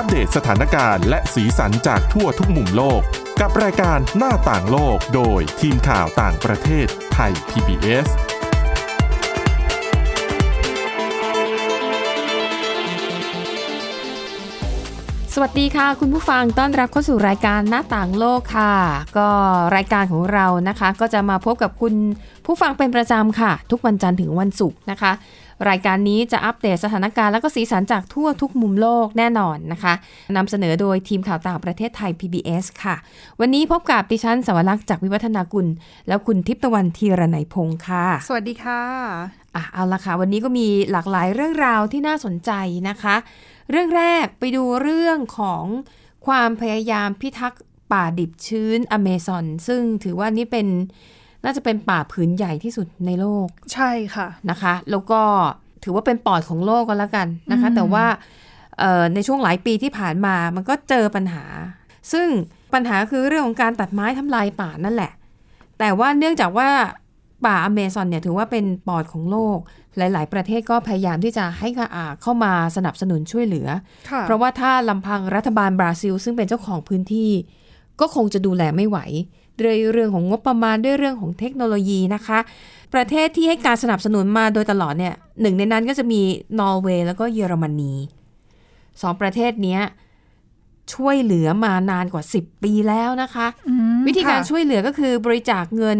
อัปเดตสถานการณ์และสีสันจากทั่วทุกมุมโลก กับรายการหน้าต่างโลกโดยทีมข่าวต่างประเทศไทย PBS สวัสดีค่ะ คุณผู้ฟังต้อนรับเข้าสู่รายการหน้าต่างโลกค่ะ ก็รายการของเรานะคะ ก็จะมาพบกับคุณผู้ฟังเป็นประจำค่ะ ทุกวันจันทร์ถึงวันศุกร์นะคะ รายการนี้จะอัปเดตสถานการณ์และก็สีสันจากทั่วทุกมุมโลกแน่นอนนะคะนำเสนอโดยทีมข่าวต่างประเทศไทย PBS ค่ะ วันนี้พบกับดิฉันสวรักษ์จากวิวัฒนากุล แล้วคุณทิพย์ตะวันธีรนัยพงค์ค่ะ สวัสดีค่ะอะเอาละค่ะ วันนี้ก็มีหลากหลายเรื่องราวที่น่าสนใจนะคะ เรื่องแรกไปดูเรื่องของความพยายามพิทักษ์ป่าดิบชื้นอเมซอน ซึ่งถือว่านี่เป็น น่าจะเป็นป่าผืนใหญ่ที่สุดในโลก ใช่ค่ะนะคะ แล้วก็ถือว่าเป็นปอดของโลกก็แล้วกันนะคะ แต่ว่าเอ่อในช่วงหลายปีที่ผ่านมามันก็เจอปัญหา ซึ่งปัญหาคือเรื่องของการตัดไม้ทำลายป่านั่นแหละ แต่ว่าเนื่องจากว่าป่าอเมซอนเนี่ยถือว่าเป็นปอดของโลก หลาย ๆ ประเทศก็พยายามที่จะให้อ่าเข้ามาสนับสนุนช่วยเหลือค่ะเพราะว่าถ้าลำพังรัฐบาลบราซิล ซึ่งเป็นเจ้าของพื้นที่ ก็คงจะดูแลไม่ไหว ด้วยเรื่องของงบประมาณด้วยเรื่องของเทคโนโลยีนะคะ ประเทศที่ให้การสนับสนุนมาโดยตลอดเนี่ยหนึ่งในนั้นก็จะมีนอร์เวย์แล้วก็เยอรมนีสองประเทศเนี้ยช่วยเหลือมานานกว่า 10 ปีแล้วนะคะอืมวิธีการค่ะช่วยเหลือก็คือบริจาคเงิน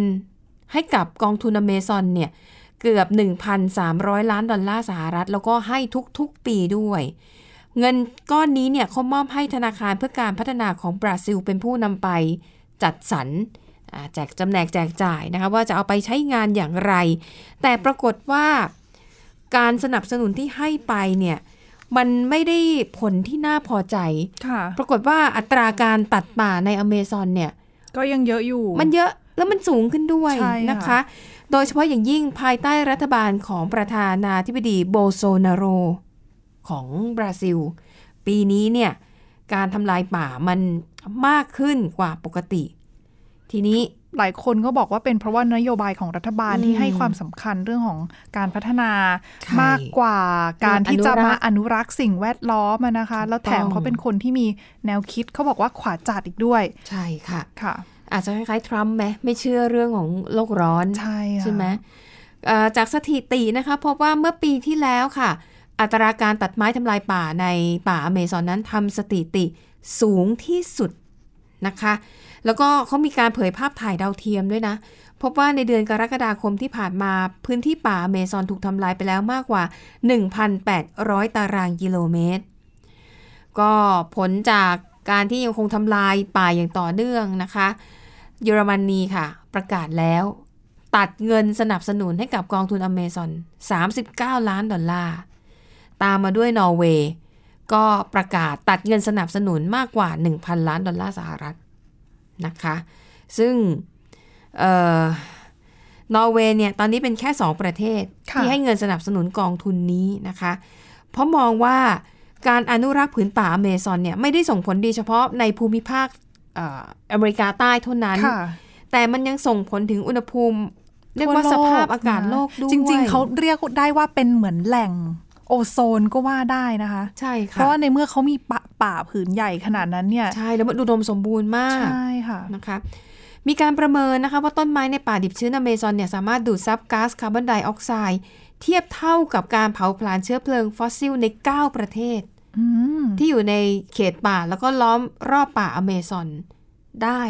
ให้กับกองทุนอเมซอนเนี่ยเกือบ 1,300 ล้านดอลลาร์สหรัฐ แล้วก็ให้ทุกๆปีด้วย เงินก้อนนี้เนี่ยเขามอบให้ธนาคารเพื่อการพัฒนาของบราซิลเป็นผู้นำไป จัดสรรอ่าแจกจำแนกแจกจ่ายนะคะว่าจะเอาไปใช้งานอย่างไร แต่ปรากฏว่าการสนับสนุนที่ให้ไปเนี่ยมันไม่ได้ผลที่น่าพอใจค่ะปรากฏว่าอัตราการตัดป่าในอเมซอนเนี่ย ก็ยังเยอะอยู่ มันเยอะแล้วมันสูงขึ้นด้วยใช่ค่ะนะคะ โดยเฉพาะอย่างยิ่งภายใต้รัฐบาลของประธานาธิบดีโบโซนาโร ของบราซิล ปีนี้เนี่ย การทำลายป่ามัน มากขึ้นกว่าปกติ ทีนี้หลายคนก็บอกว่าเป็นเพราะว่านโยบายของรัฐบาลอืมที่ให้ความสำคัญเรื่องของการพัฒนาใช่มากกว่าการที่จะอนุรัมากษ์อนุรักษ์สิ่งแวดล้อมอะนะคะ แล้วแถมต้องเขาเป็นคนที่มีแนวคิดเขาบอกว่าขวาจัดอีกด้วย ใช่ค่ะค่ะ อาจจะคล้ายๆทรัมป์ไหมไม่เชื่อเรื่องของโลกร้อนใช่ค่ะใช่ไหมเอ่อจากสถิตินะคะพบว่าเมื่อปีที่แล้วค่ะ อัตราการตัดไม้ทำลายป่าในป่าอเมซอนนั้นทำสถิติ สูงที่สุดนะคะ แล้วก็เขามีการเผยภาพถ่ายดาวเทียมด้วยนะ พบว่าในเดือนกรกฎาคมที่ผ่านมาพื้นที่ป่าเมซอนถูกทำลายไปแล้วมากกว่า 1,800 ตารางกิโลเมตร ก็ผลจากการที่ยังคงทำลายป่าอย่างต่อเนื่องนะคะ เยอรมนีค่ะ ประกาศแล้ว ตัดเงินสนับสนุนให้กับกองทุนอเมซอน 39 ล้านดอลลาร์ ตามมาด้วยนอร์เวย์ ก็ประกาศตัดเงินสนับสนุนมากกว่า 1,000 ล้านดอลลาร์สหรัฐนะคะ ซึ่งเอ่อนอร์เวย์เนี่ยตอนนี้เป็นแค่ 2 ประเทศค่ะที่ให้เงินสนับสนุนกองทุนนี้นะคะ เพราะมองว่าการอนุรักษ์ผืนป่าอเมซอนเนี่ยไม่ได้ส่งผลดีเฉพาะในภูมิภาคเอ่ออเมริกาใต้เท่านั้นค่ะแต่มันยังส่งผลถึงอุณหภูมิเรียกว่าสภาพอากาศทั่วโลกด้วย จริง ๆ เขาเรียกได้ว่าเป็นเหมือนแหล่ง โอโซนก็ว่าได้นะคะ ใช่ค่ะเพราะว่าในเมื่อเขามีป่าป่าผืนใหญ่ขนาดนั้นเนี่ยใช่แล้วมันอุดมสมบูรณ์มากใช่ค่ะนะคะ มีการประเมินนะคะว่าต้นไม้ในป่าดิบชื้นอเมซอนเนี่ยสามารถดูดซับก๊าซคาร์บอนไดออกไซด์เทียบเท่ากับการเผาผลาญเชื้อเพลิงฟอสซิลใน 9 ประเทศอืมที่อยู่ในเขตป่าแล้วก็ล้อมรอบป่าอเมซอนได้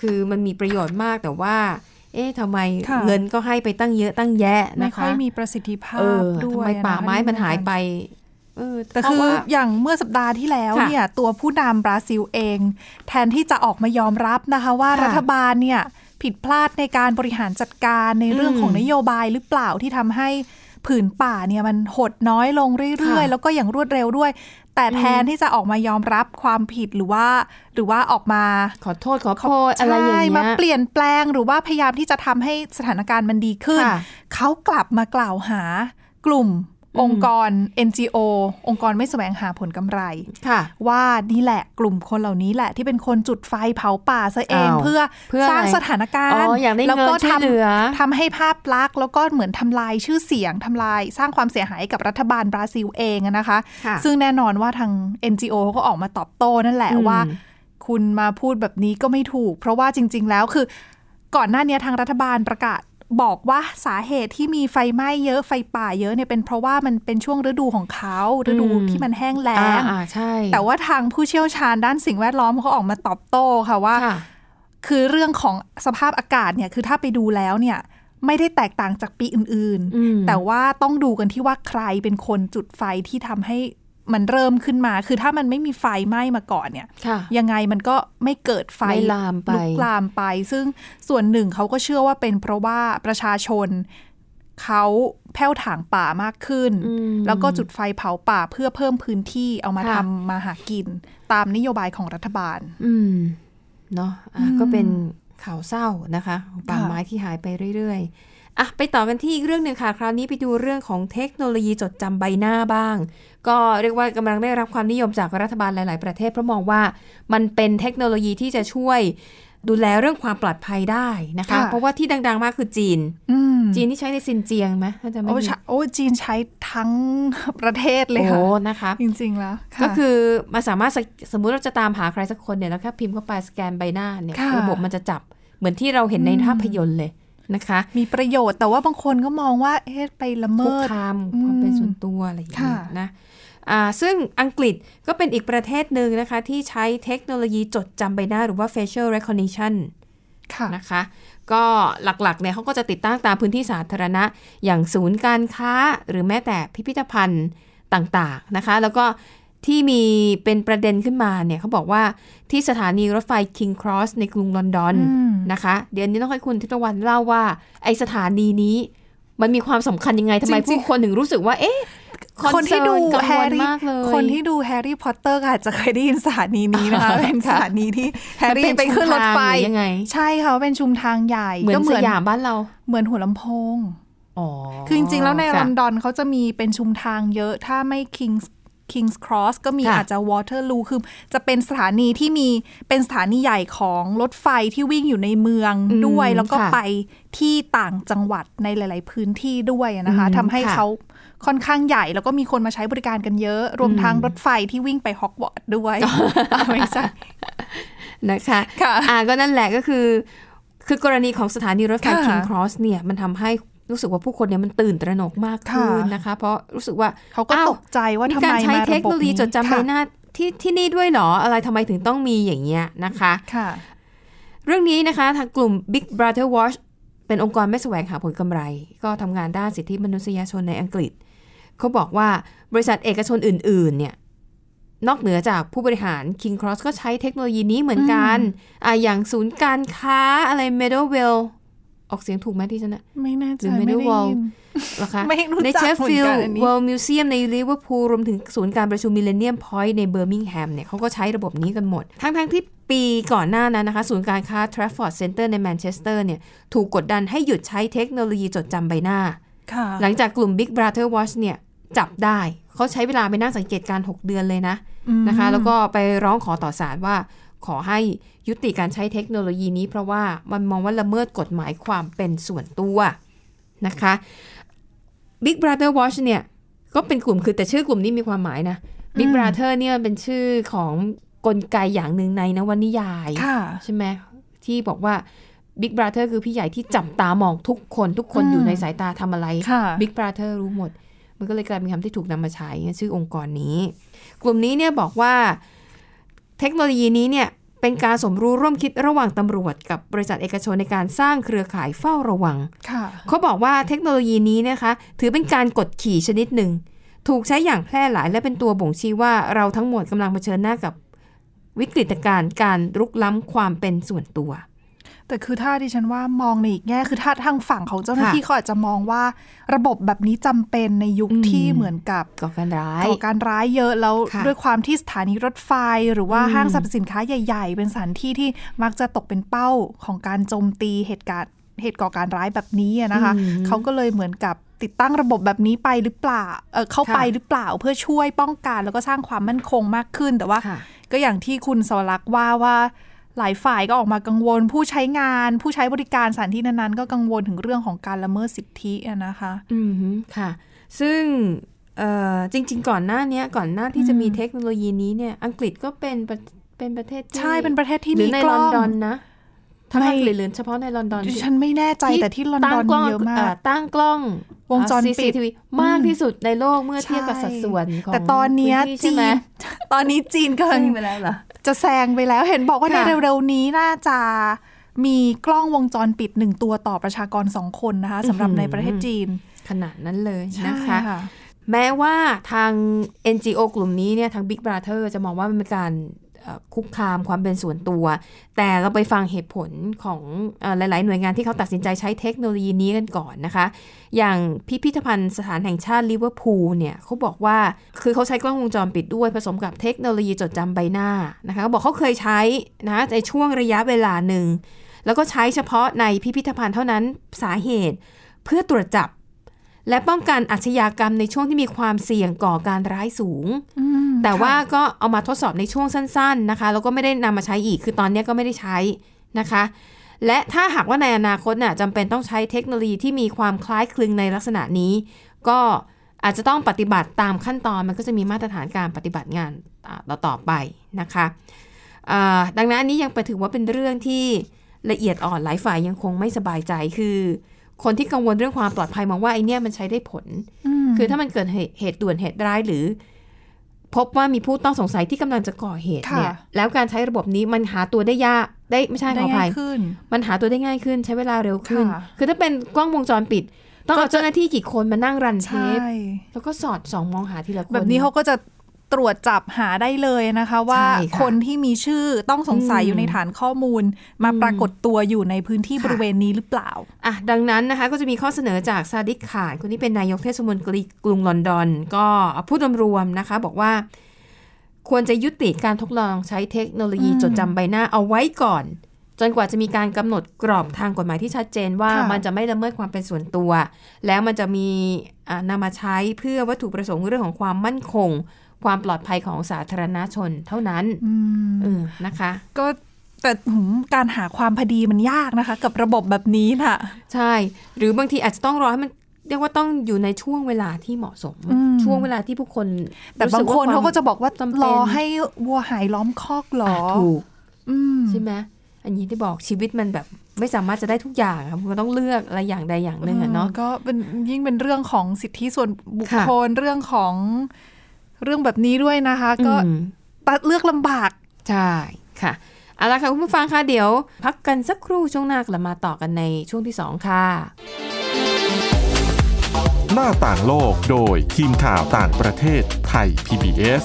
คือมันมีประโยชน์มากแต่ว่า เอ๊ะทำไมค่ะเงินก็ให้ไปตั้งเยอะตั้งแยะไม่นะคะค่อยมีประสิทธิภาเอพอด้ทำวยไมป่านะคะไม้มันหายไปเออแต่เพราะคือว่าอย่างเมื่อสัปดาห์ที่แล้วค่ะเนี่ยตัวผู้นำบราซิลเอง แทนที่จะออกมายอมรับนะคะว่าค่ะรัฐบาลเนี่ยผิดพลาดในการบริหารจัดการในเรื่องอืมของนโยบายหรือเปล่าที่ทำให้ ผืนป่าเนี่ยมันหดน้อยลงเรื่อยค่ะๆแล้วก็อย่างรวดเร็วด้วย แต่แทนที่จะออกมายอมรับความผิดหรือว่า หรือว่าออกมาขอโทษขอโทษอะไรอย่างใช่เงี้มายเปลี่ยนแปลงหรือว่าพยายามที่จะทำให้สถานการณ์มันดีขึ้นค่ะเขากลับมากล่าวหากลุ่ม องค์กร NGO องค์กรไม่แสวงหาผลกำไรค่ะว่านี่แหละกลุ่มคนเหล่านี้แหละที่เป็นคนจุดไฟเผาป่าซะเองอ้าวเพื่อเพื่อสร้างอะไรสถานการอ๋ณ์ออยากได้แล้วเงินก็ช่วยเหลือทำให้ภาพลักษณ์แล้วก็เหมือนทำลายชื่อเสียงทำลาย สร้างความเสียหายกับรัฐบาลบราซิลเองอะนะคะค่ะซึ่งแน่นอนว่าทาง NGO เขาก็ออกมาตอบโต้นั่นแหละอืมว่า คุณมาพูดแบบนี้ก็ไม่ถูก เพราะว่าจริง ๆ แล้วคือก่อนหน้านี้ทางรัฐบาลประกาศ บอกว่าสาเหตุที่มีไฟไหม้เยอะไฟป่าเยอะเนี่ยเป็นเพราะว่ามันเป็นช่วงฤดูของเขาฤดูอืมที่มันแห้งแล้อ่างอ่าใช่แต่ว่าทางผู้เชี่ยวชาญด้านสิ่งแวดล้อมเขาออกมาตอบโต้ค่ะว่าค่ะคือเรื่องของสภาพอากาศเนี่ยคือถ้าไปดูแล้วเนี่ยไม่ได้แตกต่างจากปีอื่นอืมๆแต่ว่าต้องดูกันที่ว่าใครเป็นคนจุดไฟที่ทำให้ มันเริ่มขึ้นมา คือถ้ามันไม่มีไฟไหม้มาก่อนเนี่ยค่ะยังไงมันก็ไม่เกิดไฟไม่ลามไปลุกลามไป ซึ่งส่วนหนึ่งเขาก็เชื่อว่าเป็นเพราะว่าประชาชนเขาแผ้วถางป่ามากขึ้นอืมแล้วก็จุดไฟเผาป่าเพื่อเพิ่มพื้นที่เอามาค่ะทำมาหากิน ตามนโยบายของรัฐบาล อืมเนาะอะอืมก็เป็นข่าวเศร้านะคะของป่าค่ะไม้ที่หายไปเรื่อยๆ อะไปต่อกันที่อีกเรื่องหนึ่งค่ะ คราวนี้ไปดูเรื่องของเทคโนโลยีจดจำใบหน้าบ้าง ก็เรียกว่ากำลังได้รับความนิยมจากรัฐบาลหลาย ๆ ประเทศเพราะมองว่ามันเป็นเทคโนโลยีที่จะช่วยดูแลเรื่องความปลอดภัยได้นะคะค่ะเพราะว่าที่ดัง ๆ มากคือจีนอืมจีนที่ใช้ในซินเจียงไหมถ้าจะไม่โอ้ผิดใช่โอ้จีนใช้ทั้งประเทศเลยโอ้ค่ะนะคะจริง ๆ แล้วะก็คือมาสามารถสกสมมุติเราจะตามหาใครสักคนเนี่ยแล้วแค่พิมพ์เข้าไปสแกนใบหน้าเนี่ยค่ะระบบมันจะจับเหมือนที่เราเห็นในอืมภาพยนตร์เลย นะคะ มีประโยชน์แต่ว่าบางคนก็มองว่าเอ๊ะไปละคุเมิกดคามอืมความเป็นส่วนตัวอะไรอย่างเงี้ยค่ะนะอ่าซึ่งอังกฤษก็เป็นอีกประเทศหนึ่งนะคะ ที่ใช้เทคโนโลยีจดจำใบหน้าหรือว่า facial recognition ค่ะนะคะ ก็หลักๆเนี่ยเขาก็จะติดตั้งตามพื้นที่สาธารณะ อย่างศูนย์การค้าหรือแม้แต่พิพิธภัณฑ์ต่างๆนะคะ แล้วก็ ที่มีเป็นประเด็นขึ้นมาเนี่ยเขาบอกว่าที่สถานีรถไฟ King's Cross ในกรุงลอนดอนอืมนะคะ เดี๋ยวนี้ต้องให้คุณทิตวันเล่าว่า ไอ้สถานีนี้มันมีความสำคัญยังไงทำไมจริงๆผู้คนถึงรู้สึกว่า เอ๊ะคนที่ดูหนังแฮร์รี่มากเลยคนที่ดูแฮร์รี่พอตเตอร์อาจจะเคยได้ยินสถานีนี้นะคะ เป็นสถานีที่แฮร์รี่ไปขึ้นรถไฟมันเป็นชุมทางหรือยังไง ใช่ค่ะเป็นชุมทางใหญ่เหมือนก็สยามบ้านเราเหมือนหัวลำโพงอ๋อคือจริงๆแล้วในค่ะลอนดอนเขาจะมีเป็นชุมทางเยอะถ้าไม่ Kings Kings Cross ก็มีค่ะอาจจะ Waterloo คือจะเป็นสถานีที่มีเป็นสถานีใหญ่ของรถไฟที่วิ่งอยู่ในเมืองอืมด้วย แล้วก็ค่ะไปที่ต่างจังหวัดในหลาย ๆ พื้นที่ด้วยนะคะอืมทำให้ค่ะเขาค่อนข้างใหญ่ แล้วก็มีคนมาใช้บริการกันเยอะ รวมทั้งอืมรถไฟที่วิ่งไปฮอกวอตส์ด้วยไม่ใช่นะคะค่ะอ่าก็นั่นแหละก็คือคือกรณีของสถานีรถไฟค่ะ King Cross เนี่ยมันทำให้ รู้สึกว่าผู้คนเนี่ยมันตื่นตระหนกมากขึ้นค่ะนะคะ เพราะรู้สึกว่าเขาก็อ้วตกใจว่ามีทำการไมใช้มาเทคระโนบบโลยีนี้จดจำใบค่ะหน้าที่ที่นี่ด้วยเหรออะไรทำไมถึงต้องมีอย่างเงี้ยนะคะค่ะ เรื่องนี้นะคะทางกลุ่ม Big Brother Watch เป็นองค์กรไม่แสวงหาผลกำไร ก็ทำงานด้านสิทธิมนุษยชนในอังกฤษ เขาบอกว่าบริษัทเอกชนอื่น ๆ เนี่ยนอกเหนือจากผู้บริหาร King Cross ก็ใช้เทคโนโลยีนี้เหมือนกันอ่าอย่างศูนย์การค้าอะไร Meadowhall ออกเสียงถูกไหมที่ฉันนะไม่แน่ใจหรือไม่ได้ Meadowhall ยินเหรอคะไม่รู้จักเหมือนกันในเชฟฟิลด์อันนี้ World Museum ในลิเวอร์พูลรวมถึงศูนย์การประชุม Millennium Point ในเบอร์มิงแฮมเนี่ยเขาก็ใช้ระบบนี้กันหมด ทั้งๆที่ปีก่อนหน้านั้นนะคะ ศูนย์การค้า Trafford Center ในแมนเชสเตอร์เนี่ยถูกกดดันให้หยุดใช้เทคโนโลยีจดจำใบหน้าค่ะหลังจากกลุ่ม Big Brother Watch เนี่ยจับได้เขาใช้เวลาไปนั่งสังเกตการณ์6เดือนเลยนะนะคะ แล้วก็ไปร้องขอต่อศาลว่า ขอให้ยุติการใช้เทคโนโลยีนี้ เพราะว่ามันมองว่าละเมิดกฎหมายความเป็นส่วนตัวนะคะ Big Brother Watch เนี่ย ก็เป็นกลุ่มคือแต่ชื่อกลุ่มนี้มีความหมายนะ Big อืม Brother เนี่ยเป็นชื่อของกลไกอย่างหนึ่งในนวนิยายค่ะใช่ไหมที่บอกว่า Big Brother คือพี่ใหญ่ที่จับตามองทุกคนทุกคนอืมอยู่ในสายตาทำอะไรค่ะ Big Brother รู้หมด มันก็เลยกลายเป็นคำที่ถูกนำมาใช้ชื่อองค์กรนี้ กลุ่มนี้เนี่ยบอกว่า เทคโนโลยีนี้เนี่ยเป็นการสมรู้ร่วมคิดระหว่างตำรวจ กับบริษัทเอกชนในการสร้างเครือข่ายเฝ้าระวังค่ะเขาบอกว่าเทคโนโลยีนี้นะคะ ถือเป็นการกดขี่ชนิดหนึ่ง ถูกใช้อย่างแพร่หลายและเป็นตัวบ่งชี้ว่าเราทั้งหมดกำลังเผชิญหน้ากับวิกฤตการณ์การรุกล้ำความเป็นส่วนตัว แต่คือถ้าดิฉันว่ามองในอีกแง่คือถ้าทางฝั่งของเจ้าหน้าที่ค่ะเขาอาจจะมองว่า ระบบแบบนี้จำเป็นในยุคอืมที่เหมือนกับก่อการร้ายก่อการร้ายเยอะแล้วค่ะด้วยความที่สถานีรถไฟ หรือว่าอืมห้างสรรพสินค้าใหญ่ ๆ เป็นสถานที่ที่มักจะตกเป็นเป้าของการโจมตีเหตุการณ์เหตุก่อการร้ายแบบนี้อะนะคะอืมเขาก็เลยเหมือนกับติดตั้งระบบแบบนี้ไปหรือเปล่าเออเข้าไปหรือเปล่าเพื่อช่วยป้องกันแล้วก็สร้างความมั่นคงมากขึ้น แต่ว่าค่ะก็อย่างที่คุณสวรักษ์ว่าว่า หลายฝ่ายก็ออกมากังวล ผู้ใช้งาน ผู้ใช้บริการสถานที่นั้นๆ ก็กังวลถึงเรื่องของการละเมิดสิทธิอะนะคะ อืมฮึค่ะ ซึ่งเอ่อจริง ๆ ก่อนหน้าเนี้ยก่อนหน้าที่จะมีเทคโนโลยีนี้เนี่ย อังกฤษก็เป็นประเป็นประเทศที่ใช่เป็นประเทศที่หรืมีอในกลล้ออนงดอนนะทั้งในอังกฤษหรือเฉพาะในลอนดอนดิฉันไม่แน่ใจแต่ที่ลอนดอนตั้งกล้มีงเยอะมาอ่กตั้งกล้องวงจรปิด CCTV มากที่สุดในโลกเมื่อเทียบกับใช่สัดส่วนของแต่ตอนเนี้ยพื้ที่จีใช่ไหมนตอนนี้จีนกำลัง ซึ่งไปแล้วเหรอจะแซงไปแล้วเห็นบอกว่าในค่ะเร็วๆนี้น่าจะมีกล้องวงจรปิดหนึ่งตัวต่อประชากรสองคนนะคะสำหรับในประเทศจีน ขนาดนั้นเลยใช่นะคะค่ะแม้ว่าทาง NGO กลุ่มนี้เนี่ยทาง Big Brother จะมองว่ามันเป็นการเอ่อ คุกคามความเป็นส่วนตัว แต่เราไปฟังเหตุผลของอหลาย ๆ หน่วยงานที่เขาตัดสินใจใช้เทคโนโลยีนี้กันก่อนนะคะ อย่างพิพิธภัณฑ์สถานแห่งชาติลิเวอร์พูลเนี่ยเขาบอกว่าคือเขาใช้กล้องวงจรปิดด้วยผสมกับเทคโนโลยีจดจำใบหน้านะคะเขาบอกเขาเคยใช้นะในช่วงระยะเวลาหนึ่งแล้วก็ใช้เฉพาะในพิพิธภัณฑ์เท่านั้นสาเหตุ เพื่อตรวจจับ และป้องกันอาชญากรรมในช่วงที่มีความเสี่ยงก่อการร้ายสูงอืมแต่ค่ะว่าก็เอามาทดสอบในช่วงสั้น ๆนะคะ แล้วก็ไม่ได้นำมาใช้อีก คือตอนนี้ก็ไม่ได้ใช้นะคะ และถ้าหากว่าในอนาคตน่ะจำเป็นต้องใช้เทคโนโลยีที่มีความคล้ายคลึงในลักษณะนี้ ก็อาจจะต้องปฏิบัติตามขั้นตอนมันก็จะมีมาตรฐานการปฏิบัติงานอ่าต่อต่อไปนะคะอ่าดังนั้นอันนี้ยังไปถือว่าเป็นเรื่องที่ละเอียดอ่อนหลายฝ่ายยังคงไม่สบายใจคือ คนที่กังวลเรื่องความปลอดภัยมองว่าไอเนี้ยมันใช้ได้ผลมคือถ้ามันเกิดเหตุเหตุด่วนเหตุร้ายหรือ พบว่ามีผู้ต้องสงสัยที่กำลังจะก่อเหตุเนี่ยค่ะแล้วการใช้ระบบนี้มันหาตัวได้ยากได้ไม่ใช่ขได้ออภัง่ายยขึ้นมันหาตัวได้ง่ายขึ้น ใช้เวลาเร็วขึ้นค่ะคือถ้าเป็นกล้องวงจรปิด ต้องเอาเจ้าหน้าที่กี่คนมานั่งรันเทใช่ปแล้วก็สอดส่องมองหาทีละคนแบบนี้เขาก็จะ ตรวจจับหาได้เลยนะคะ ว่าใช่ค่ะคนที่มีชื่อต้องสงสัยอืมอยู่ในฐานข้อมูล มาปรากฏตัวอยู่ในพื้นที่ค่ะบริเวณนี้หรือเปล่าอะดังนั้นนะคะก็จะมีข้อเสนอจากซาดิกขานคนที่เป็นนายกเทศมนตรีกรุงลอนดอน ก็พูดรวมๆนะคะ บอกว่า ควรจะยุติการทดลองใช้เทคโนโลยีอืมจดจำใบหน้าเอาไว้ก่อน จนกว่าจะมีการกำหนดกรอบทางกฎหมายที่ชัดเจนว่าค่ะมันจะไม่ละเมิดความเป็นส่วนตัว แล้วมันจะมีอ่านำมาใช้เพื่อวัตถุประสงค์เรื่องของความมั่นคง ความปลอดภัยของสาธารณชนเท่านั้นอืมเออนะคะ ก็แต่หืมการหาความพอดีมันยากนะคะ กับระบบแบบนี้น่ะ ใช่ หรือบางทีอาจจะต้องรอให้มันเรียกว่าต้องอยู่ในช่วงเวลาที่เหมาะสมอืมช่วงเวลาที่ผู้คน แต่บางคนรู้สึเขาก็ว่จะบอกว่าจำเป็นรอให้วัวหายล้อมคอกเหรอะอถูกอืมใช่ไหมอันนี้ที่บอกชีวิตมันแบบไม่สามารถจะได้ทุกอย่างครับมันต้องเลือกอะไรอย่างใดอย่างหนึ่งอะเนาะก็เป็นยิ่งเป็นเรื่องของสิทธิส่วนบุคค่ะคลเรื่องของ เรื่องแบบนี้ด้วยนะคะ ก็อืมตัดเลือกลำบาก ใช่ค่ะเอาละค่ะคุณผู้ฟังคะเดี๋ยว พักกันสักครู่ช่วงหน้ากลับมาต่อกันในช่วงที่สองค่ะ หน้าต่างโลกโดยทีมข่าวต่างประเทศไทย PBS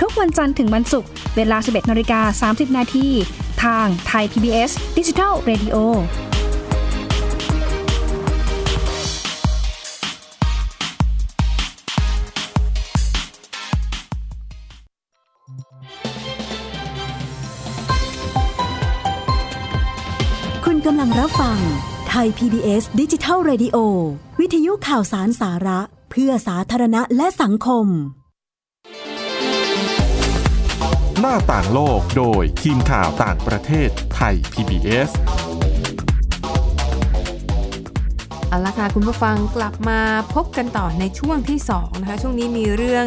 ทุกวันจันทร์ถึงวันศุกร์เวลา 11นาฬิกา30 นาทีทางไทย PBS ดิจิทัล Radio คุณกำลังรับฟังไทย PBS ดิจิทัล Radio วิทยุข่าวสารสาระ เพื่อสาธารณะและสังคม หน้าต่างโลกโดยทีมข่าวต่างประเทศไทย PBS เอาละค่ะคุณผู้ฟังกลับมาพบกันต่อในช่วงที่2นะคะช่วงนี้มีเรื่อง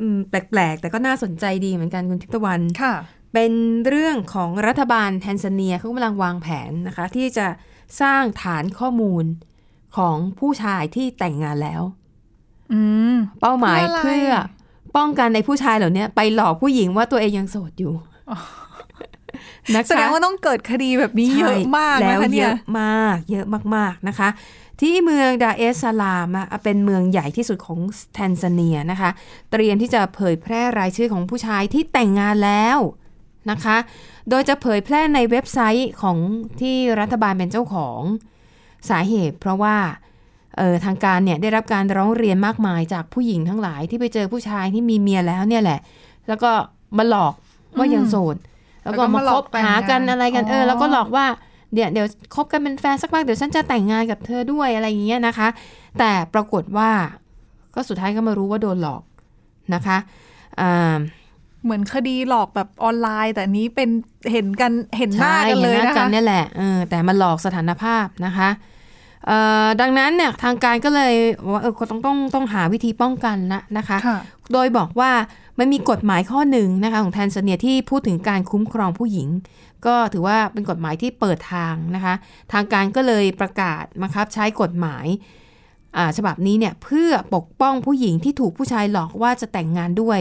อืมแปลกๆ แต่ก็น่าสนใจดีเหมือนกันคุณทิพย์ตะวันค่ะ เป็นเรื่องของรัฐบาลแทนซาเนียเขากำลังวางแผนนะคะ ที่จะสร้างฐานข้อมูลของผู้ชายที่แต่งงานแล้วอืมเป้าหมายเพื่เพื่อออะไร ป้องกันในผู้ชายเหล่านี้ไปหลอกผู้หญิงว่าตัวเองยังโสดอยู่นะคะแสดงว่าต้องเกิดคดีแบบนี้เยอะมากใช่นะแล้วคะเยเนี่ยอะมาก เยอะมากๆนะคะ ที่เมืองดาเอสซาลามอะเป็นเมืองใหญ่ที่สุดของแทนซาเนียนะคะ เตรียมที่จะเผยแพร่รายชื่อของผู้ชายที่แต่งงานแล้วนะคะ โดยจะเผยแพร่ในเว็บไซต์ของที่รัฐบาลเป็นเจ้าของสาเหตุ เพราะว่าเออ ทางการเนี่ยได้รับการร้องเรียนมากมายจากผู้หญิงทั้งหลายที่ไปเจอผู้ชายที่มีเมียแล้วเนี่ยแหละ แล้วก็มาหลอกว่ายังโสดแล้วก็แล้วก็มามาหลคอกบแต่งหากันงานอะไรกันอ๋อเออ แล้วก็หลอกว่าเดี๋ยวเดี๋ยวคบกันเป็นแฟนสักพักเดี๋ยวฉันจะแต่งงานกับเธอด้วยอะไรอย่างเงี้ยนะคะ แต่ปรากฏว่าก็สุดท้ายก็มารู้ว่าโดนหลอกนะคะอ่าเหมือนคดีหลอกแบบออนไลน์ แต่อันนี้เป็นเห็นกันเห็นหน้าใช่กันเลยห็หนะกัคะเนี่ยแหละเออแต่มาหลอกสถานภาพนะคะเอ่อ ดังนั้นเนี่ยทางการก็เลยว่าเออต้องต้องต้องหาวิธีป้องกันนะนะคะค่ะโดยบอกว่ามันมีกฎหมายข้อหนึ่งนะคะของแทนซาเนียที่พูดถึงการคุ้มครองผู้หญิง ก็ถือว่าเป็นกฎหมายที่เปิดทางนะคะ ทางการก็เลยประกาศบังคับใช้กฎหมายอ่า ฉบับนี้เนี่ยเพื่อปกป้องผู้หญิงที่ถูกผู้ชายหลอกว่าจะแต่งงานด้วย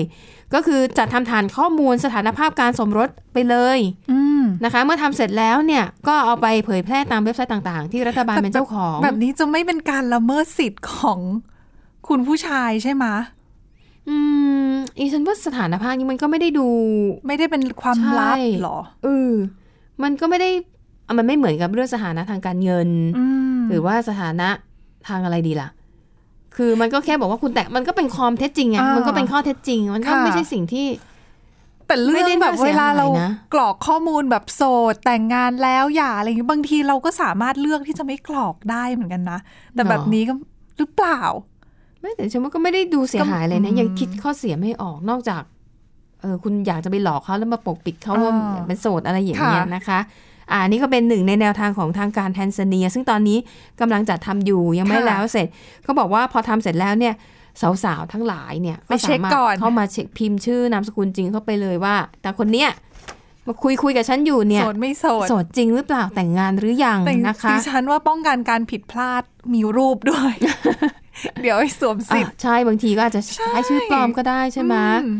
ก็คือจัดทำฐานข้อมูลสถานภาพการสมรสไปเลยอืมนะคะ เมื่อทำเสร็จแล้วเนี่ยก็เอาไปเผยแพร่ตามเว็บไซต์ต่างๆ ที่รัฐบาลเป็นเจ้าของ แบบนี้จะไม่เป็นการละเมิดสิทธิ์ของคุณผู้ชายใช่ไหมอืมอีฉันว่าสถานภาพนี้มันก็ไม่ได้ดู ไม่ได้เป็นความลับใช่หรอเออมันก็ไม่ได้อะมันไม่เหมือนกับเรื่องสถานะทางการเงินอืมหรือว่าสถานะ ทางอะไรดีล่ะ คือมันก็แค่บอกว่าคุณแต่งมันก็เป็นความเท็จจริงไงอ่ามัมันก็เป็นข้อเท็จจริง มันก็ค่ะไม่ใช่สิ่งที่แต่เรื่ไม่องได้แบบน่าเสีเวยลาหายเรานะกรอกข้อมูลแบบโสดแต่งงานแล้วหย่าอะไรอย่างนี้บางทีเราก็สามารถเลือกที่จะไม่กรอกได้เหมือนกันนะ แต่แบบนี้ก็หรือเปล่า ไม่แต่ฉันว่าก็ไม่ได้ดูเสียหายเลยนะอืมยังคิดข้อเสียไม่ออกนอกจากเออคุณอยากจะไปหลอกเขาแล้วมาปกปิดเขาว่าอ่าเป็นโสดอะไรอย่างเงี้ยค่ะนะคะ อ่านี่ก็เป็นหนึ่งในแนวทางของทางการแทนซาเนีย ซึ่งตอนนี้กำลังจัดทำอยู่ยังไม่แล้วเสร็จเขาบอกว่าพอทำเสร็จแล้วเนี่ยสาวๆทั้งหลายเนี่ยไปเช็คสามารถก่อนเข้ามาเช็คพิมพ์ชื่อนามสกุลจริงเข้าไปเลยว่า แต่คนเนี้ยมาคุยคุยกับฉันอยู่เนี่ยโสดไม่โสดโสดจริงหรือเปล่าแต่งงานหรือยังแต่นะคะดิฉันว่าป้องกันการผิดพลาดมีรูปด้วย เดี๋ยวให้สวมสิทอะธิ์ใช่บางทีก็อาจจะใช้ชื่อปลอมก็ได้ใช่ไหมอืม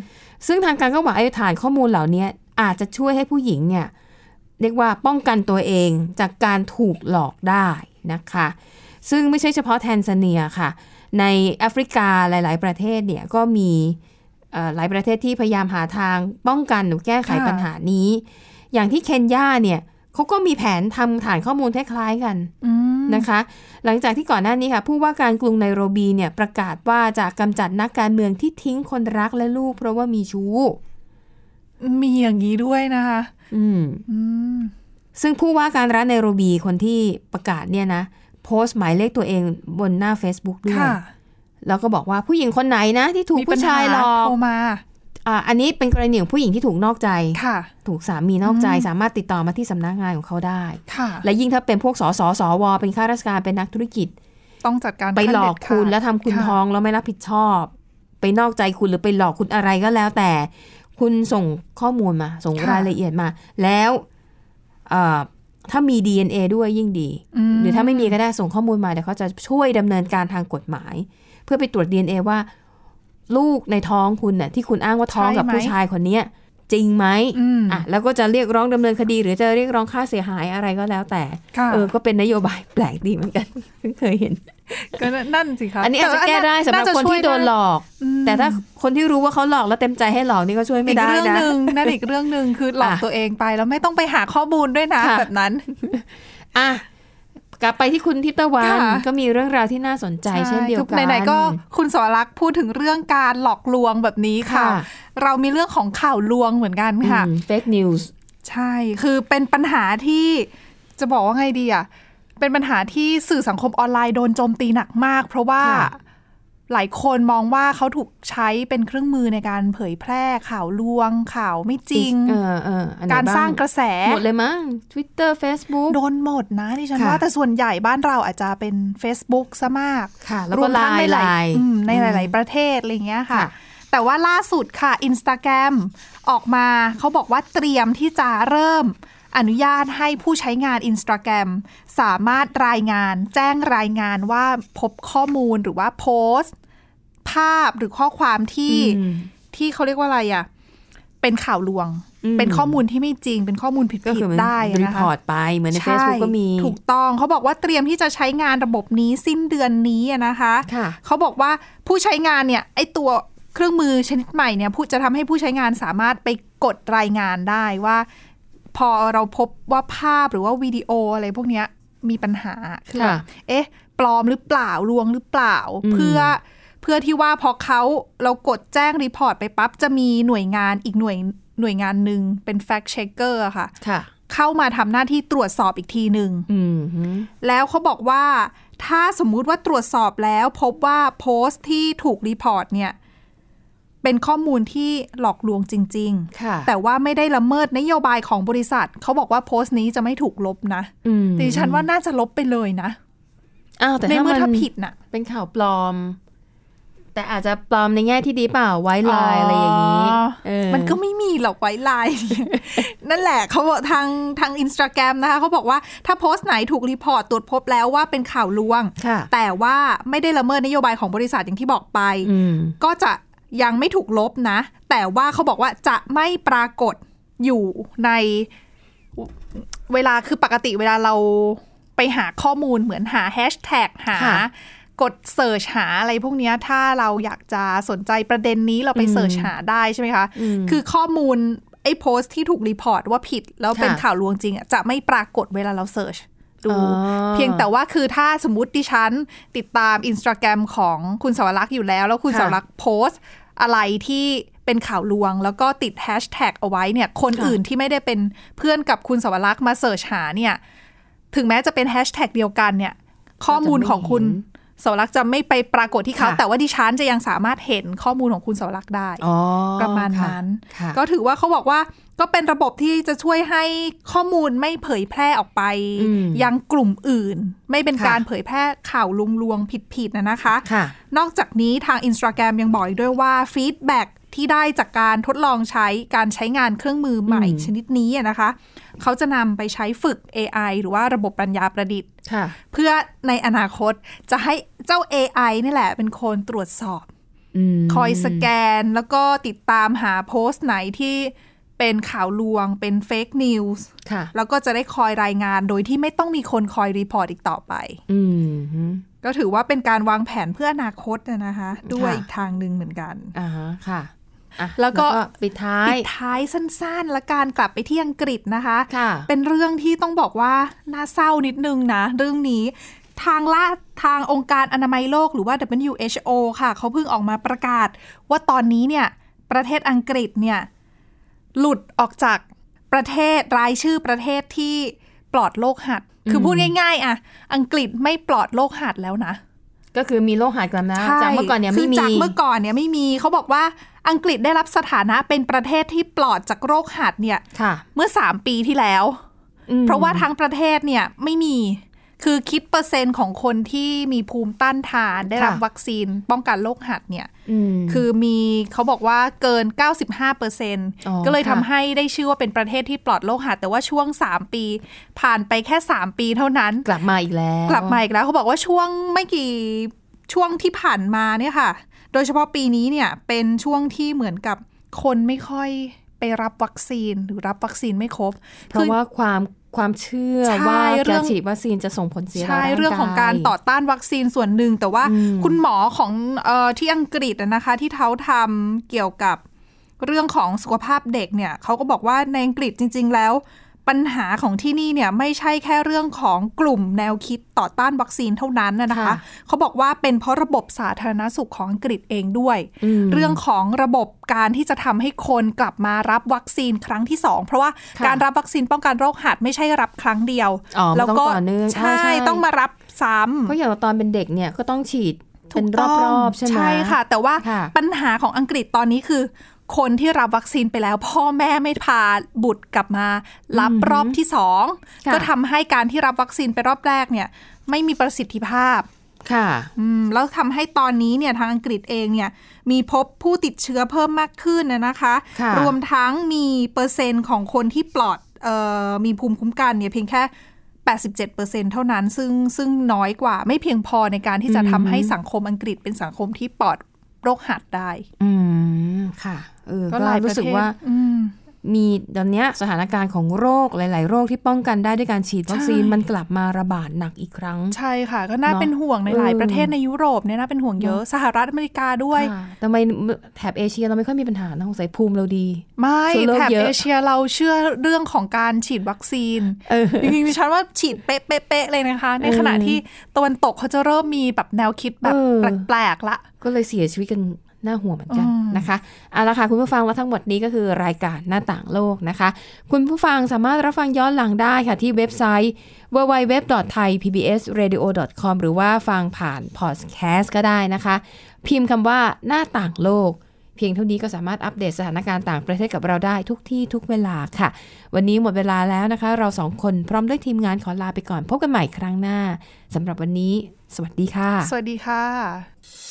ซึ่งทางการก็บอกไอ้ฐานข้อมูลเหล่านี้อาจจะช่วยให้ผู้หญิงเนี่ย เรียกว่าป้องกันตัวเองจากการถูกหลอกได้นะคะ ซึ่งไม่ใช่เฉพาะแทนซาเนียค่ะ ในแอฟริกาหลาย ๆ ประเทศเนี่ยก็มีหลายประเทศที่พยายามหาทางป้องกันหรือแก้ไขปัญหานี้ อย่างที่เคนยาเนี่ยเขาก็มีแผนทำฐานข้อมูลคล้ายๆกันนะคะ หลังจากที่ก่อนหน้านี้ค่ะ ผู้ว่าการกรุงไนโรบีเนี่ยประกาศว่าจะกำจัดนักการเมืองที่ทิ้งคนรักและลูกเพราะว่ามีชู้มีอย่างนี้ด้วยนะคะ อืมอืมซึ่งผู้ว่าการรัฐไนโรบีคนที่ประกาศเนี่ยนะ โพสต์หมายเลขตัวเองบนหน้า Facebook ด้วยค่ะแล้วก็บอกว่าผู้หญิงคนไหนนะ ที่ถูกมีปัญผู้หาชายหลอกโทรมาอ่าอันนี้เป็นกรณีของผู้หญิงที่ถูกนอกใจค่ะ ถูกสามีนอกใจอืมสามารถติดต่อมาที่สำนักงานของเขาได้ค่ะ และยิ่งถ้าเป็นพวกสสสวเป็นข้าราชการเป็นนักธุรกิจ ต้องจัดการไปหลอกขั้นเด็ดขาดคุณแล้วทำคุณค่ะท้องแล้วไม่รับผิดชอบ ไปนอกใจคุณหรือไปหลอกคุณอะไรก็แล้วแต่ คุณส่งข้อมูลมา ส่งรายละเอียดมา แล้วเอ่อถ้ามี DNA ด้วยยิ่งดีมหรือถ้าไม่มีก็ได้ส่งข้อมูลมาเดี๋ยวเขาจะช่วยดำเนินการทางกฎหมาย เพื่อไปตรวจ DNA ว่า ลูกในท้องคุณน่ะที่คุณอ้างว่าท้องกับใช่ไหมผู้ชายคนเนี้ย จริงไหมอืมอะแล้วก็จะเรียกร้องดำเนินคดี หรือจะเรียกร้องค่าเสียหายอะไรก็แล้วแต่ค่ะเออก็เป็นนโยบายแปลกดีเหมือนกันเพิ่งเคยเห็นก็นั่นสิคะอันนี้อาจจะต่แก้ได้สำหรับคนที่โดนหลอกอืมแต่ถ้าคนที่รู้ว่าเขาหลอกแล้วเต็มใจให้หลอกนี่ก็ช่วยไม่อีกได้เรื่องนะหนึ่งนั่นอีกเรื่องหนึ่งคือหลอกอะตัวเองไปแล้วไม่ต้องไปหาข้อมูลด้วยนะค่ะแบบนั้นอะ กลับไปที่คุณทิพย์ตะวันค่ะก็มีเรื่องราวที่น่าสนใจเช่นเดียวกันคือไหนๆก็คุณสวรักษ์พูดถึงเรื่องการหลอกลวงแบบนี้ค่ะค่ะ เรามีเรื่องของข่าวลวงเหมือนกันค่ะเฟกนิวส์ใช่คือเป็นปัญหาที่จะบอกว่าไงดีอะเป็นปัญหาที่สื่อสังคมออนไลน์โดนโจมตีหนักมาก เพราะว่าค่ะ หลายคนมองว่าเขาถูกใช้เป็นเครื่องมือในการเผยแพร่ข่าวลวง ข่าวไม่จริงเออเอออันไหนการสร้างกระแส หมดเลยมั้ง Twitter Facebook โดนหมดนะดิฉันค่ะว่าแต่ส่วนใหญ่บ้านเราอาจจะเป็น Facebook ซะมากค่ะ แล้วรก็วมทั้งในหลายไลน์อืมในหอืลายมๆประเทศอะไรอย่างเงี้ยค่ะค่ะแต่ว่าล่าสุดค่ะ Instagram ออกมาเขาบอกว่าเตรียมที่จะเริ่มอนุญาตให้ผู้ใช้งาน Instagram สามารถรายงาน แจ้งรายงานว่าพบข้อมูลหรือว่าโพสต์ ภาพหรือข้อความที่อืมที่เขาเรียกว่าอะไรอะ เป็นข่าวลวงอืมเป็นข้อมูลที่ไม่จริง เป็นข้อมูลผิดก็ผิคืดอมันได้รีนะคะพอร์ตไปเหมือนในใช่ Facebook ก็มี ถูกต้องเขาบอกว่าเตรียมที่จะใช้งานระบบนี้สิ้นเดือนนี้อะนะคะค่ะเขาบอกว่าผู้ใช้งานเนี่ยไอตัวเครื่องมือชนิดใหม่เนี่ยผู้จะทำให้ผู้ใช้งานสามารถไปกดรายงานได้ว่า พอเราพบว่าภาพหรือว่าวิดีโออะไรพวกเนี้ยมีปัญหาคือแบบค่ะเอ๊ะ ปลอมหรือเปล่าลวงหรือเปล่าอืมเพื่อ เพื่อที่ว่าพอเขาเรากดแจ้งรีพอร์ตไปปั๊บ จะมีหน่วยงานอีกหน่วยหน่วยงานหนึ่งเป็น fact checker อะค่ะค่ะ เข้ามาทำหน้าที่ตรวจสอบอีกทีหนึ่งอืมฮึแล้วเขาบอกว่า ถ้าสมมุติว่าตรวจสอบแล้วพบว่าโพสต์ที่ถูก report เนี่ย เป็นข้อมูลที่หลอกลวงจริงค่ะๆแต่ว่าไม่ได้ละเมิดนโยบายของบริษัท เขาบอกว่าโพสต์นี้จะไม่ถูกลบนะอืมดิฉันว่าน่าจะลบไปเลยนะอ้าวแต่ในถ้าเมื่อมันถ้าผิดน่ะ เป็นข่าวปลอม แต่อาจจะปลอมในแง่ที่ดีเปล่าไว้ไลน์อะไรอย่างนี้เออมันก็ไม่มีหรอกไว้ไลน์นั่นแหละเขาบอกทางทางอินสตาแกรมนะคะเขาบอกว่าถ้าโพสต์ไหนถูก report ตรวจพบแล้วว่าเป็นข่าวลวงค่ะแต่ว่าไม่ได้ละเมิดนโยบายของบริษัทอย่างที่บอกไปอืมก็จะยังไม่ถูกลบนะ แต่ว่าเขาบอกว่าจะไม่ปรากฏอยู่ในเวลาคือปกติเวลาเราไปหาข้อมูลเหมือนหาแฮชแท็กหาค่ะ กด search หาอะไรพวกเนี้ยถ้าเราอยากจะสนใจประเด็นนี้เราไปอืม search หาได้ใช่ไหมคะอืมคือข้อมูลไอ้โพสต์ที่ถูก report ว่าผิด แล้วเป็นค่ะข่าวลวงจริงอะจะไม่ปรากฏเวลาเรา search ดูอ๋อเพียงแต่ว่าคือถ้าสมมติดิฉันติดตามอินสตาแกรมของคุณสวรักษ์อยู่แล้ว แล้วคุณค่ะสวรักษ์โพสต์อะไรที่เป็นข่าวลวง แล้วก็ติดแฮชแท็กเอาไว้เนี่ย คนค่ะอื่นที่ไม่ได้เป็นเพื่อนกับคุณสวรักษ์มา search หาเนี่ย ถึงแม้จะเป็นแฮชแท็กเดียวกันเนี่ย ข้อมูลของคุณ สวรักษ์จะไม่ไปปรากฏที่เขาค่ะแต่ว่าดิฉันจะยังสามารถเห็นข้อมูลของคุณสวรักษ์ได้อ๋อประมาณค่นั้นค่ะก็ถือว่าเขาบอกว่าก็เป็นระบบที่จะช่วยให้ข้อมูลไม่เผยแพร่ออกไปอืมยังกลุ่มอื่น ไม่เป็นค่ะการเผยแพร่ข่าวลวงๆผิดๆนะนะคะค่ะนอกจากนี้ทาง Instagram ยังบอกอีกด้วยว่าฟีดแบ็ที่ได้จากการทดลองใช้การใช้งานเครื่องมือใหม่อืมชนิดนี้อะนะคะ เขาจะนำไปใช้ฝึก AI หรือว่าระบบปัญญาประดิษฐ์ค่ะเพื่อในอนาคตจะให้เจ้า AI นี่แหละเป็นคนตรวจสอบอืมคอยสแกนแล้วก็ติดตามหาโพสต์ไหนที่เป็นข่าวลวงเป็น fake news ค่ะแล้วก็จะได้คอยรายงานโดยที่ไม่ต้องมีคนคอย report อีกต่อไปอืมฮึก็ถือว่าเป็นการวางแผนเพื่ออนาคตนะนะคะ ด้วยค่ะอีกทางหนึ่งเหมือนกันอ่าฮะค่ะอะ แล้วก็ปิดท้ายปิดท้ายสั้นๆ และการกลับไปที่อังกฤษนะคะค่ะเป็นเรื่องที่ต้องบอกว่าน่าเศร้านิดนึงนะ เรื่องนี้ทางล่าทางองค์การอนามัยโลกหรือว่า WHO ค่ะ เขาเพิ่งออกมาประกาศ ว่าตอนนี้เนี่ย ประเทศอังกฤษเนี่ย หลุดออกจากประเทศรายชื่อประเทศที่ปลอดโรคหัด คือพูดง่าย ๆอะอังกฤษไม่ปลอดโรคหัดแล้วนะ ก็คือมีโรคหาดกลับนะจากเมื่อก่อนเนี่ยคืไม่มีจากเมื่อก่อนเนี่ยไม่มีเขาบอกว่า อังกฤษได้รับสถานะเป็นประเทศที่ปลอดจากโรคหัดเนี่ยค่ะเมื่อ3ปีที่แล้วอืมเพราะว่าทั้งประเทศเนี่ยไม่มีคือคิดเปอร์เซ็นต์ของคนที่มีภูมิต้านทานได้รับค่ะวัคซีนป้องกันโรคหัดเนี่ยมคือมีเขาบอกว่าเกิน 95เปอร์เซ็นต์อ๋อก็เลยค่ะทำให้ได้ชื่อว่าเป็นประเทศที่ปลอดโรคหัด แต่ว่าช่วง 3 ปี ผ่านไปแค่ 3 ปีเท่านั้น กลับมาอีกแล้ว กลับมาอีกแล้วเขาบอกว่าช่วงไม่กี่ช่วงที่ผ่านมาเนี่ยค่ะ โดยเฉพาะปีนี้เนี่ยเป็นช่วงที่เหมือนกับคนไม่ค่อยไปรับวัคซีนหรือรับวัคซีนไม่ครบ เพราะว่าความความเชื่อใช่ว่าเรื่กาองรฉีดวัคซีนจะส่งผลเสียต่ใช่ร่างกายเรื่องของการต่อต้านวัคซีนส่วนหนึ่ง แต่ว่าอืมคุณหมอของเออที่อังกฤษอะนะคะ ที่เขาทำเกี่ยวกับเรื่องของสุขภาพเด็กเนี่ยเขาก็บอกว่าในอังกฤษจริง ๆ แล้ว ปัญหาของที่นี่เนี่ยไม่ใช่แค่เรื่องของกลุ่มแนวคิดต่อต้านวัคซีนเท่านั้นนะนะคะค่ะเขาบอกว่าเป็นเพราะระบบสาธารณสุขของอังกฤษเองด้วยอืมเรื่องของระบบการที่จะทำให้คนกลับมารับวัคซีนครั้งที่สองเพราะว่าค่ะการรับวัคซีนป้องกันโรคหัดไม่ใช่รับครั้งเดียวอ๋อมันแล้วต้องก็ต่อเนื่องใช่ใช่ต้องมารับซ้ำเพราะอย่างตอนเป็นเด็กเนี่ยก็ต้องฉีดถูเป็นกรต้องอบๆใช่ไหมใช่ค่ะ แต่ว่าค่ะปัญหาของอังกฤษตอนนี้คือ คนที่รับวัคซีนไปแล้ว พ่อแม่ไม่พาบุตรกลับมารับรอบที่สองค่ะก็ทำให้การที่รับวัคซีนไปรอบแรกเนี่ย ไม่มีประสิทธิภาพค่ะอืมแล้วทำให้ตอนนี้เนี่ยทางอังกฤษเองเนี่ย มีพบผู้ติดเชื้อเพิ่มมากขึ้นนะนะคะค่ะรวมทั้งมีเปอร์เซ็นต์ของคนที่ปลอดเอ่อมีภูมิคุ้มกันเนี่ยเพียงแค่ 87%เท่านั้น ซึ่งซึ่งน้อยกว่าไม่เพียงพอในการที่จะทำให้สังคมอังกฤษเป็นสังคมที่ปลอดโรคหัดได้ อืม ค่ะ เออก็หลายปรู้ระสึกเทศว่าอืมมีตอนเนี้ยสถานการณ์ของโรคหลาย ๆ โรคที่ป้องกันได้ด้วยการฉีดวัคซีนใช่มันกลับมาระบาดหนักอีกครั้ง ใช่ค่ะ ก็น่าเนอะเป็นห่วงในหลายเออประเทศในยุโรปเนี่ยน่าเป็นห่วงเยอะสหรัฐอเมริกาด้วยค่ะทำไมแถบเอเชียเราไม่ค่อยมีปัญหานะสงสัยภูมิเราดี ไม่เชื้อโรคแถบเยอะเอเชียเราเชื่อเรื่องของการฉีดวัคซีนเออจริงๆดิฉันว่าฉีดเป๊ะๆๆเลยนะคะ ในขณะที่ตะวันตกเขาจะเริ่มมีแบบแนวคิดแบบเออแปลกๆละก็เลยเสียชีวิตกัน น่าห่วงเหมือนกันอืมนะคะเอาละค่ะคุณผู้ฟังและทั้งหมดนี้ก็คือรายการหน้าต่างโลกนะคะ คุณผู้ฟังสามารถรับฟังย้อนหลังได้ค่ะที่เว็บไซต์ www.thaipbsradio.com หรือว่าฟังผ่านพอดแคสต์ก็ได้นะคะ พิมพ์คำว่าหน้าต่างโลก เพียงเท่านี้ก็สามารถอัปเดตสถานการณ์ต่างประเทศกับเราได้ทุกที่ทุกเวลาค่ะ วันนี้หมดเวลาแล้วนะคะ เราสองคนพร้อมด้วยทีมงานขอลาไปก่อนพบกันใหม่ครั้งหน้าสำหรับวันนี้ สวัสดีค่ะ สวัสดีค่ะ